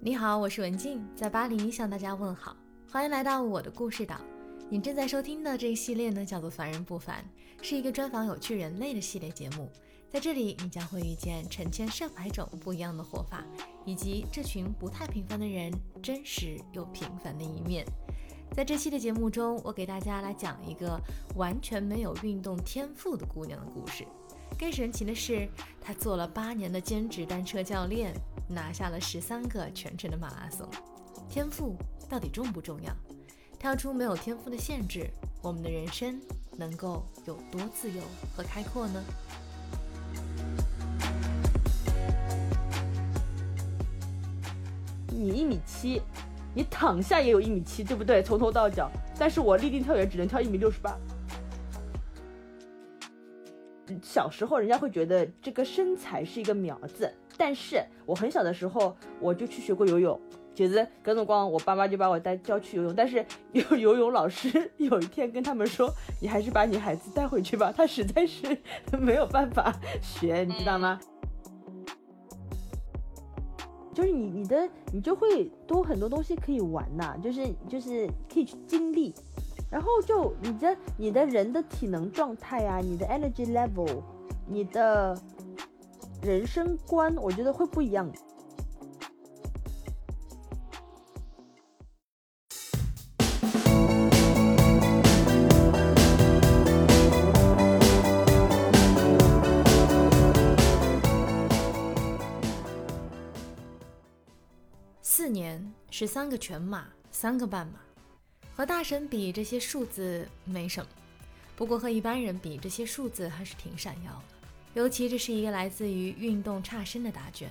你好，我是文静，在巴黎向大家问好，欢迎来到我的故事岛。你正在收听的这一系列呢，叫做《凡人不凡》，是一个专访有趣人类的系列节目。在这里，你将会遇见成千上百种不一样的活法，以及这群不太平凡的人真实又平凡的一面。在这期的节目中，我给大家来讲一个完全没有运动天赋的姑娘的故事。更神奇的是，她做了八年的兼职单车教练。拿下了十三个全程的马拉松，天赋到底重不重要？跳出没有天赋的限制，我们的人生能够有多自由和开阔呢？你一米七，你躺下也有一米七，对不对？从头到脚，但是我立定跳远只能跳一米六十八。小时候人家会觉得这个身材是一个苗子。但是我很小的时候我就去学过游泳，其实跟着光我爸妈就把我带教去游泳。但是游游泳老师有一天跟他们说：“你还是把你孩子带回去吧，他实在是没有办法学，你知道吗？”就是你你的你就会多很多东西可以玩呐，就是就是可以去经历，然后就你的你的人的体能状态啊，你的 energy level，你的。人生观，我觉得会不一样。四年，十三个全马，三个半马，和大神比，这些数字没什么；不过和一般人比，这些数字还是挺闪耀的。尤其这是一个来自于运动差生的答卷。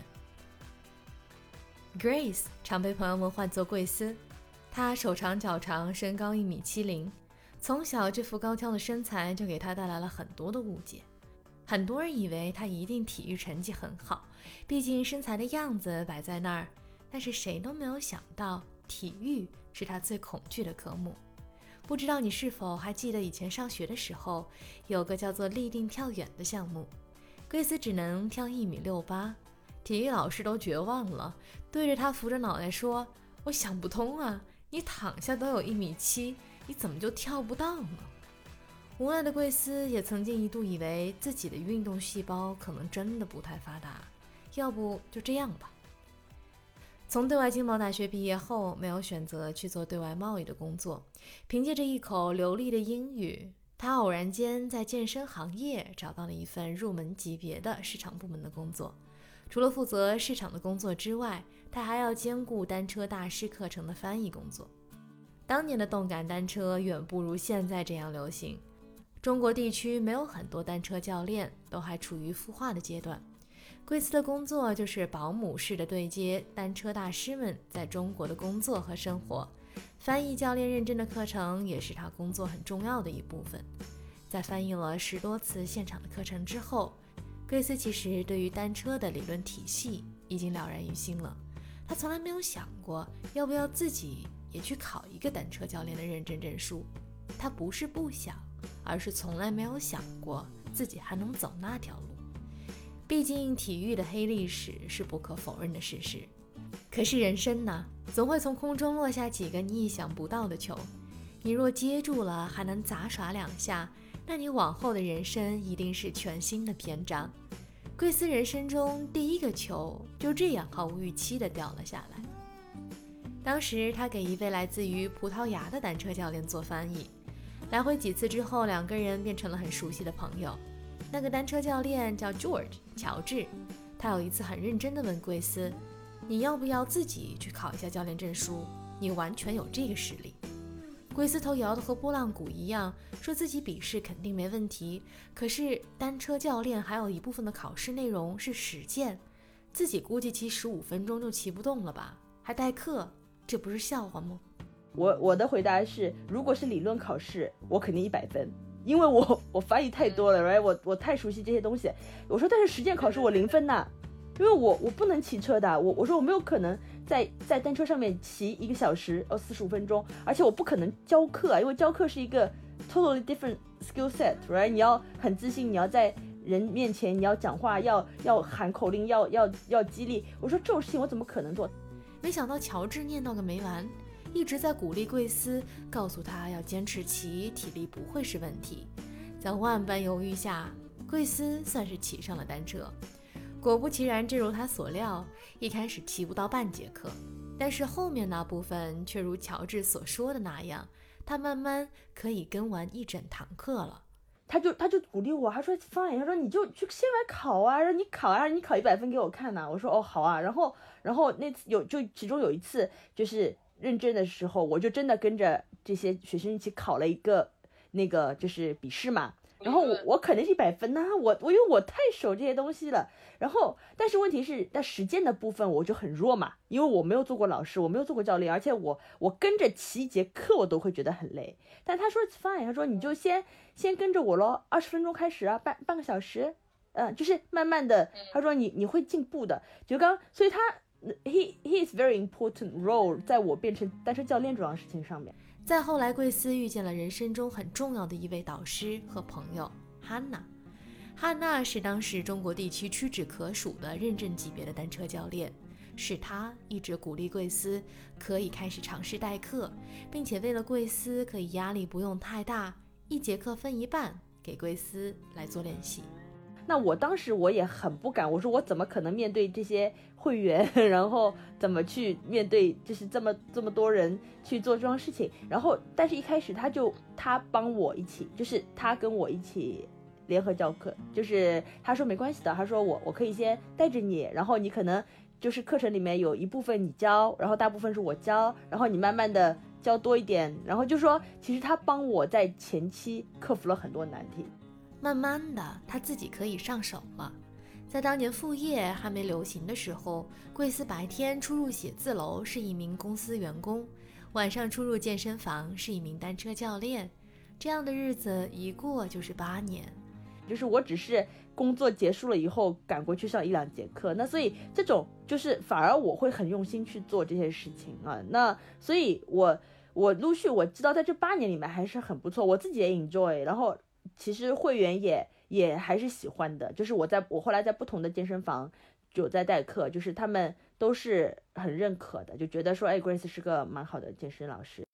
Grace 常被朋友们唤作贵斯，她手长脚长，身高一米七零，从小这副高挑的身材就给她带来了很多的误解。很多人以为她一定体育成绩很好，毕竟身材的样子摆在那儿。但是谁都没有想到，体育是她最恐惧的科目。不知道你是否还记得以前上学的时候，有个叫做立定跳远的项目。贵斯只能跳一米六八，体育老师都绝望了，对着他扶着脑袋说：“我想不通啊，你躺下都有一米七，你怎么就跳不到呢？”无奈的贵斯也曾经一度以为自己的运动细胞可能真的不太发达，要不就这样吧。从对外经贸大学毕业后，没有选择去做对外贸易的工作，凭借着一口流利的英语。他偶然间在健身行业找到了一份入门级别的市场部门的工作，除了负责市场的工作之外，他还要兼顾单车大师课程的翻译工作。当年的动感单车远不如现在这样流行，中国地区没有很多单车教练，都还处于孵化的阶段。贵司的工作就是保姆式的对接单车大师们在中国的工作和生活。翻译教练认证的课程也是他工作很重要的一部分。在翻译了十多次现场的课程之后，贵斯其实对于单车的理论体系已经了然于心了。他从来没有想过要不要自己也去考一个单车教练的认证证书。他不是不想，而是从来没有想过自己还能走那条路。毕竟体育的黑历史是不可否认的事实。可是人生呢，总会从空中落下几个你意想不到的球，你若接住了，还能杂耍两下，那你往后的人生一定是全新的篇章。贵斯人生中第一个球就这样毫无预期地掉了下来。当时他给一位来自于葡萄牙的单车教练做翻译，来回几次之后，两个人变成了很熟悉的朋友。那个单车教练叫 George 乔治，他有一次很认真地问贵斯。你要不要自己去考一下教练证书？你完全有这个实力。龟斯头摇得和拨浪鼓一样，说自己笔试肯定没问题。可是单车教练还有一部分的考试内容是实践，自己估计骑十五分钟就骑不动了吧？还代课，这不是笑话吗？我我的回答是，如果是理论考试，我肯定一百分，因为我 我翻译太多了，right？我我太熟悉这些东西。我说，但是实践考试我零分呐。因为我我不能骑车的，我我说我没有可能在在单车上面骑一个小时哦四十五分钟，而且我不可能教课啊，因为教课是一个 totally different skill set，right？你要很自信，你要在人面前你要讲话，要要喊口令，要要要激励。我说这种事情我怎么可能做？没想到乔治念叨个没完，一直在鼓励桂丝，告诉他要坚持骑，体力不会是问题。在万般犹豫下，桂丝算是骑上了单车。果不其然，正如他所料，一开始提不到半节课，但是后面那部分却如乔治所说的那样，他慢慢可以跟完一整堂课了。他就他就鼓励我，他说方言，他说你就去先来考啊，让你考啊，让你考一百分给我看呐。我说哦好啊，然后然后那次有就其中有一次就是认真的时候，我就真的跟着这些学生一起考了一个那个就是笔试嘛。然后我我肯定是一百分呐，我我因为我太熟这些东西了。然后但是问题是在实践的部分我就很弱嘛，因为我没有做过老师，我没有做过教练，而且我我跟着骑一节课我都会觉得很累。但他说 fine，他说你就先先跟着我咯，二十分钟开始啊，半半个小时，嗯，就是慢慢的，他说你你会进步的。就刚所以他 he he is very important role 在我变成单车教练这样事情上面。再后来，贵司遇见了人生中很重要的一位导师和朋友汉娜。汉娜是当时中国地区屈指可数的认证级别的单车教练，是她一直鼓励贵司可以开始尝试代课，并且为了贵司可以压力不用太大，一节课分一半给贵司来做练习。那我当时我也很不敢，我说我怎么可能面对这些会员，然后怎么去面对就是这么这么多人去做这桩事情？然后，但是一开始他就他帮我一起，就是他跟我一起联合教课，就是他说没关系的，他说我我可以先带着你，然后你可能就是课程里面有一部分你教，然后大部分是我教，然后你慢慢的教多一点，然后就说其实他帮我在前期克服了很多难题。慢慢的，他自己可以上手了。在当年副业还没流行的时候，贵司白天出入写字楼是一名公司员工，晚上出入健身房是一名单车教练。这样的日子一过就是八年。就是我只是工作结束了以后赶过去上一两节课，那所以这种就是反而我会很用心去做这些事情啊。那所以我我陆续我知道在这八年里面还是很不错，我自己也 enjoy，然后。其实会员也也还是喜欢的，就是我在我后来在不同的健身房有在代课，就是他们都是很认可的，就觉得说，哎，Grace 是个蛮好的健身老师。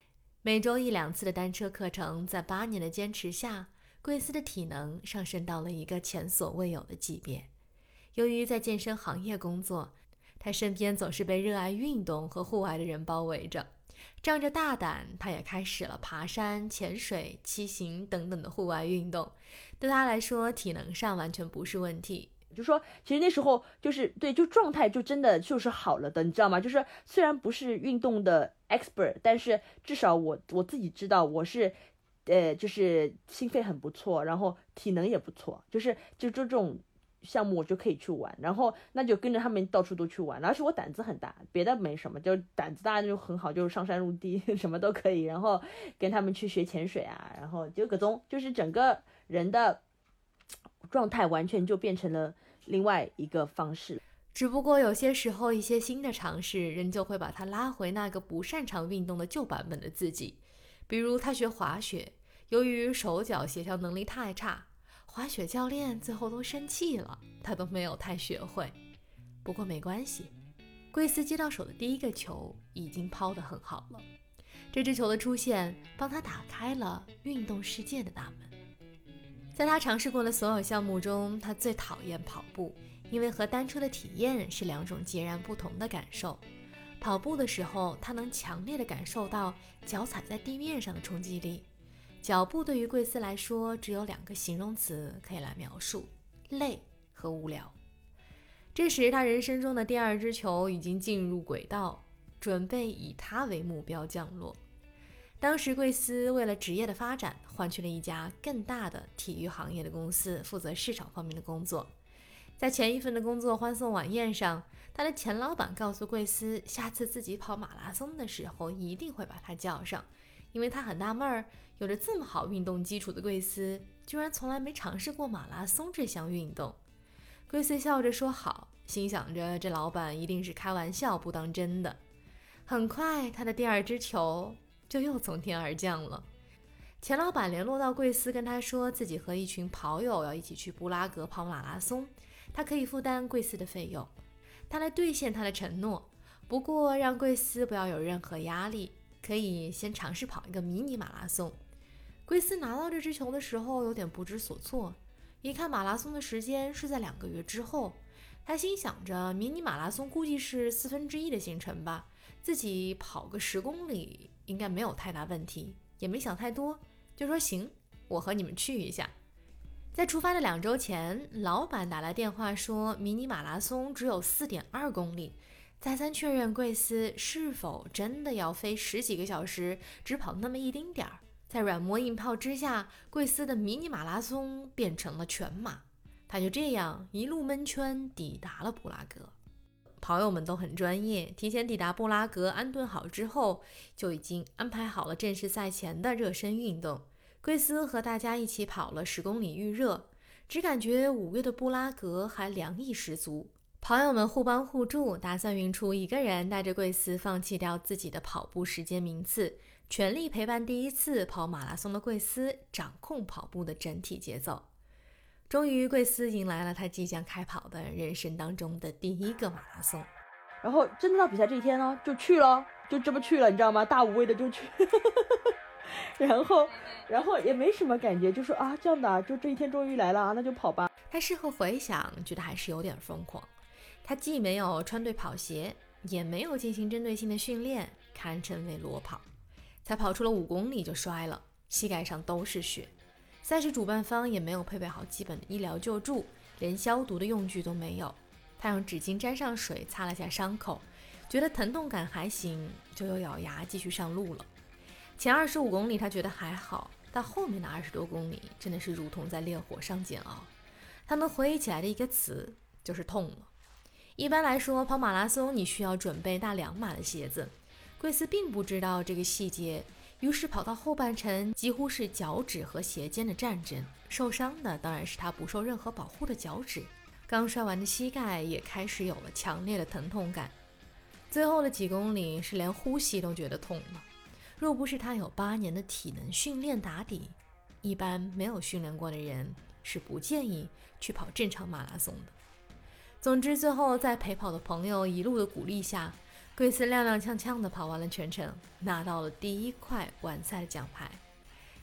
每周一两次的单车课程，在八年的坚持下，贵斯的体能上升到了一个前所未有的级别。由于在健身行业工作，他身边总是被热爱运动和户外的人包围着。仗着大胆，他也开始了爬山、潜水、骑行等等的户外运动。对他来说，体能上完全不是问题。就说，其实那时候就是对，就状态就真的就是好了的，你知道吗？就是虽然不是运动的 expert，但是至少我我自己知道我是，呃，就是心肺很不错，然后体能也不错，就是就就这种。项目我就可以去玩，然后那就跟着他们到处都去玩，而且我胆子很大，别的没什么，就胆子大就很好，就是上山入地 什么都可以，然后跟他们去学潜水啊，然后就各种，就是整个人的状态完全就变成了另外一个方式。只不过有些时候，一些新的尝试仍旧会把他拉回那个不擅长运动的旧版本的自己，比如他学滑雪，由于手脚协调能力太差。滑雪教练最后都生气了，他都没有太学会。不过没关系，贵斯接到手的第一个球已经抛得很好了。这只球的出现帮他打开了运动世界的大门。在他尝试过的所有项目中，他最讨厌跑步，因为和单车的体验是两种截然不同的感受。跑步的时候，他能强烈的感受到脚踩在地面上的冲击力。脚步对于贵斯来说，只有两个形容词可以来描述：累和无聊。这时，他人生中的第二只球已经进入轨道，准备以他为目标降落。当时，贵斯为了职业的发展，换去了一家更大的体育行业的公司，负责市场方面的工作。在前一份的工作欢送晚宴上，他的前老板告诉贵斯，下次自己跑马拉松的时候，一定会把他叫上。因为他很纳闷儿，有着这么好运动基础的贵斯，居然从来没尝试过马拉松这项运动。贵斯笑着说好，心想着这老板一定是开玩笑，不当真的。很快，他的第二只球就又从天而降了。钱老板联络到贵斯，跟他说自己和一群跑友要一起去布拉格跑马拉松，他可以负担贵斯的费用。他来兑现他的承诺。不过让贵斯不要有任何压力，可以先尝试跑一个迷你马拉松。龟斯拿到这只球的时候有点不知所措，一看马拉松的时间是在两个月之后，他心想着迷你马拉松估计是四分之一的行程吧，自己跑个十公里应该没有太大问题，也没想太多，就说行，我和你们去一下。在出发的两周前，老板打来电话说迷你马拉松只有四点二公里，再三确认贵斯是否真的要飞十几个小时，只跑那么一丁点儿。在软磨硬泡之下，贵斯的迷你马拉松变成了全马。他就这样一路闷圈抵达了布拉格。跑友们都很专业，提前抵达布拉格安顿好之后，就已经安排好了正式赛前的热身运动。贵斯和大家一起跑了十公里预热，只感觉五月的布拉格还凉意十足。跑友们互帮互助，打算匀出一个人带着贵司放弃掉自己的跑步时间名次。全力陪伴第一次跑马拉松的贵司，掌控跑步的整体节奏。终于，贵司迎来了他即将开跑的人生当中的第一个马拉松。然后，真的到比赛这一天呢，就去了，就这么去了，你知道吗？大无畏的就去。然后，然后也没什么感觉，就说啊，这样的，就这一天终于来了啊，那就跑吧。他事后回想，觉得还是有点疯狂。他既没有穿对跑鞋，也没有进行针对性的训练，堪称为裸跑。才跑出了五公里就摔了，膝盖上都是血。赛事主办方也没有配备好基本的医疗救助，连消毒的用具都没有。他用纸巾沾上水擦了下伤口，觉得疼痛感还行，就又咬牙继续上路了。前二十五公里他觉得还好，但后面的二十多公里真的是如同在烈火上煎熬。他能回忆起来的一个词就是痛了。一般来说，跑马拉松你需要准备大两码的鞋子。贵斯并不知道这个细节，于是跑到后半程几乎是脚趾和鞋尖的战争。受伤的当然是他不受任何保护的脚趾，刚摔完的膝盖也开始有了强烈的疼痛感。最后的几公里是连呼吸都觉得痛了。若不是他有八年的体能训练打底，一般没有训练过的人是不建议去跑正常马拉松的。总之，最后在陪跑的朋友一路的鼓励下。贵斯踉踉跄跄地跑完了全程，拿到了第一块完赛的奖牌。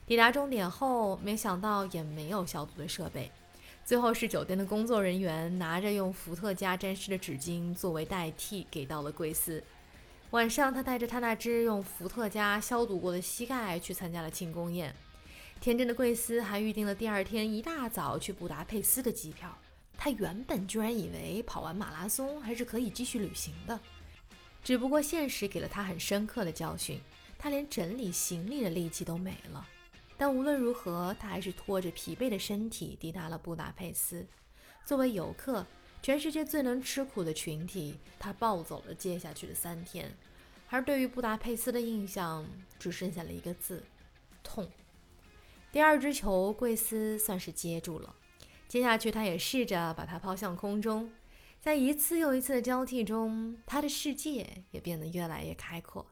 抵达终点后，没想到也没有消毒的设备，最后是酒店的工作人员拿着用伏特加沾湿的纸巾作为代替给到了贵斯。晚上，他带着他那只用伏特加消毒过的膝盖去参加了庆功宴。天真的贵斯还预定了第二天一大早去布达佩斯的机票。他原本居然以为跑完马拉松还是可以继续旅行的。只不过现实给了他很深刻的教训，他连整理行李的力气都没了。但无论如何，他还是拖着疲惫的身体抵达了布达佩斯。作为游客，全世界最能吃苦的群体，他暴走了接下去的三天。而对于布达佩斯的印象，只剩下了一个字：痛。第二只球，贵斯算是接住了。接下去，他也试着把它抛向空中。在一次又一次的交替中，他的世界也变得越来越开阔。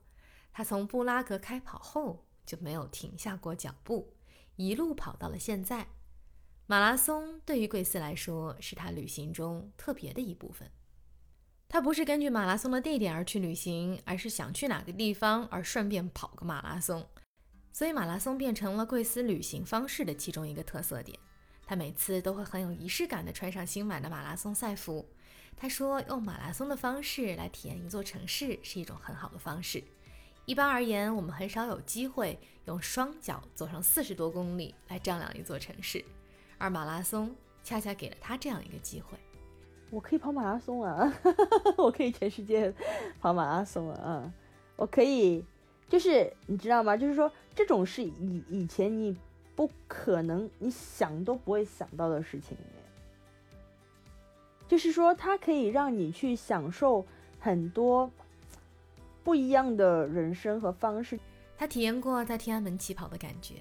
他从布拉格开跑后就没有停下过脚步，一路跑到了现在。马拉松对于贵斯来说是他旅行中特别的一部分。他不是根据马拉松的地点而去旅行，而是想去哪个地方而顺便跑个马拉松。所以马拉松变成了贵斯旅行方式的其中一个特色点。他每次都会很有仪式感地穿上新买的马拉松赛服。他说：“用马拉松的方式来体验一座城市是一种很好的方式。一般而言，我们很少有机会用双脚走上四十多公里来丈量一座城市，而马拉松恰恰给了他这样一个机会。我可以跑马拉松啊！我可以全世界跑马拉松啊！我可以，就是你知道吗？就是说这种是以以前你不可能、你想都不会想到的事情。”就是说，它可以让你去享受很多不一样的人生和方式。他体验过在天安门起跑的感觉，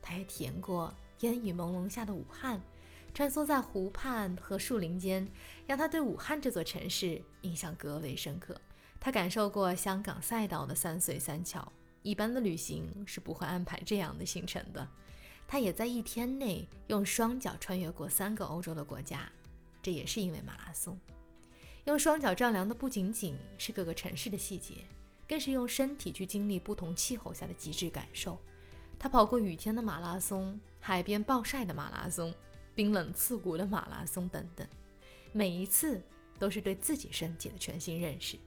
他也体验过烟雨朦胧下的武汉，穿梭在湖畔和树林间，让他对武汉这座城市印象格外深刻。他感受过香港赛道的三隧三桥，一般的旅行是不会安排这样的行程的。他也在一天内用双脚穿越过三个欧洲的国家。这也是因为马拉松。用双脚丈量的不仅仅是各个城市的细节，更是用身体去经历不同气候下的极致感受。他跑过雨天的马拉松、海边暴晒的马拉松、冰冷刺骨的马拉松等等，每一次都是对自己身体的全新认识。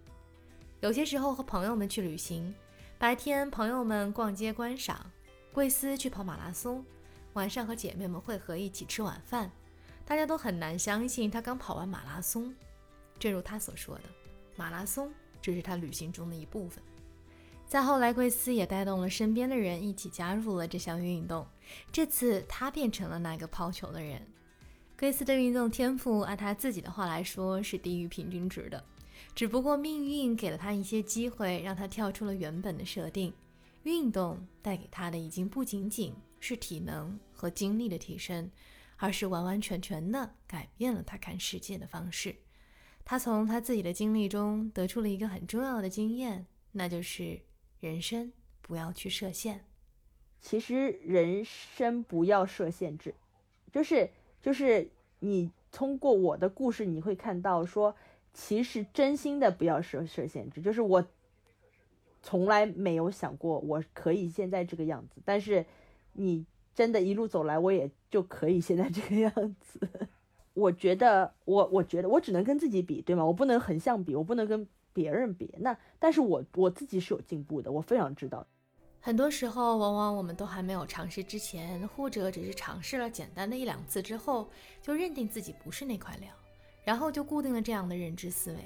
有些时候和朋友们去旅行，白天朋友们逛街观赏，贵司去跑马拉松，晚上和姐妹们会合一起吃晚饭。大家都很难相信他刚跑完马拉松。正如他所说的，马拉松只是他旅行中的一部分。再后来，贵司也带动了身边的人一起加入了这项运动。这次他变成了那个抛球的人。贵司的运动天赋，按他自己的话来说是低于平均值的。只不过命运给了他一些机会，让他跳出了原本的设定。运动带给他的已经不仅仅是体能和精力的提升，而是完完全全的改变了他看世界的方式。他从他自己的经历中得出了一个很重要的经验，那就是人生不要去设限。其实人生不要设限制，就是就是你通过我的故事，你会看到说。其实真心的不要设设限制，就是我从来没有想过我可以现在这个样子，但是你真的一路走来，我也就可以现在这个样子。我觉得我我觉得我只能跟自己比，对吗？我不能横向比，我不能跟别人比。那但是我我自己是有进步的，我非常知道。很多时候，往往我们都还没有尝试之前，或者只是尝试了简单的一两次之后，就认定自己不是那块料。然后就固定了这样的认知思维。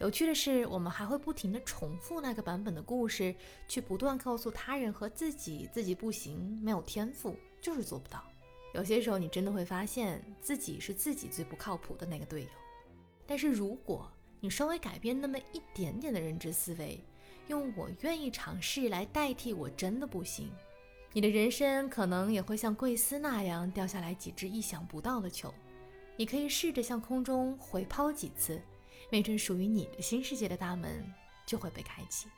有趣的是，我们还会不停地重复那个版本的故事，去不断告诉他人和自己自己不行，没有天赋，就是做不到。有些时候，你真的会发现自己是自己最不靠谱的那个队友。但是，如果你稍微改变那么一点点的认知思维，用“我愿意尝试”来代替“我真的不行”，你的人生可能也会像贵司那样掉下来几只意想不到的球。你可以试着向空中回抛几次，没准属于你的新世界的大门就会被开启。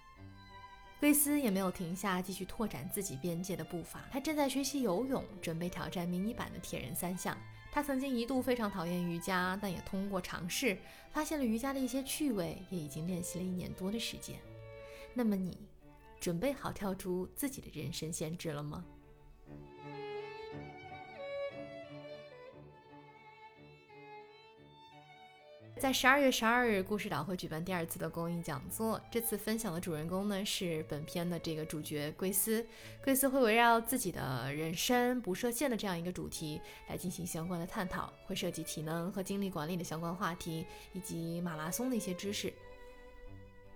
贵斯也没有停下继续拓展自己边界的步伐，他正在学习游泳，准备挑战迷你版的铁人三项。他曾经一度非常讨厌瑜伽，但也通过尝试发现了瑜伽的一些趣味，也已经练习了一年多的时间。那么你准备好跳出自己的人生限制了吗？在十二月十二日，故事岛会举办第二次的公益讲座。这次分享的主人公呢是本片的这个主角贵司。贵司会围绕自己的人生不设限的这样一个主题来进行相关的探讨，会涉及体能和精力管理的相关话题，以及马拉松的一些知识。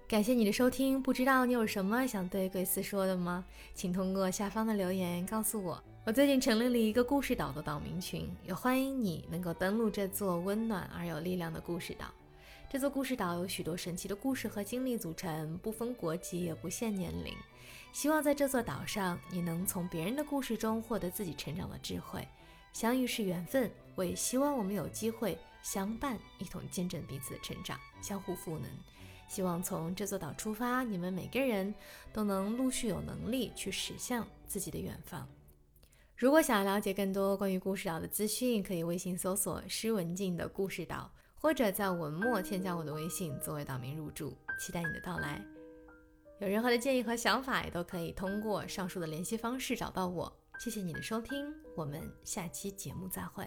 感谢你的收听，不知道你有什么想对贵司说的吗？请通过下方的留言告诉我。我最近成立了一个故事岛的岛民群，也欢迎你能够登录这座温暖而有力量的故事岛。这座故事岛有许多神奇的故事和经历组成，不分国籍也不限年龄。希望在这座岛上，你能从别人的故事中获得自己成长的智慧。相遇是缘分，我也希望我们有机会相伴，一同见证彼此的成长，相互赋能。希望从这座岛出发，你们每个人都能陆续有能力去驶向自己的远方。如果想要了解更多关于故事岛的资讯，可以微信搜索“施文静的故事岛”，或者在文末添加我的微信作为岛民入住。期待你的到来。有任何的建议和想法，也都可以通过上述的联系方式找到我。谢谢你的收听，我们下期节目再会。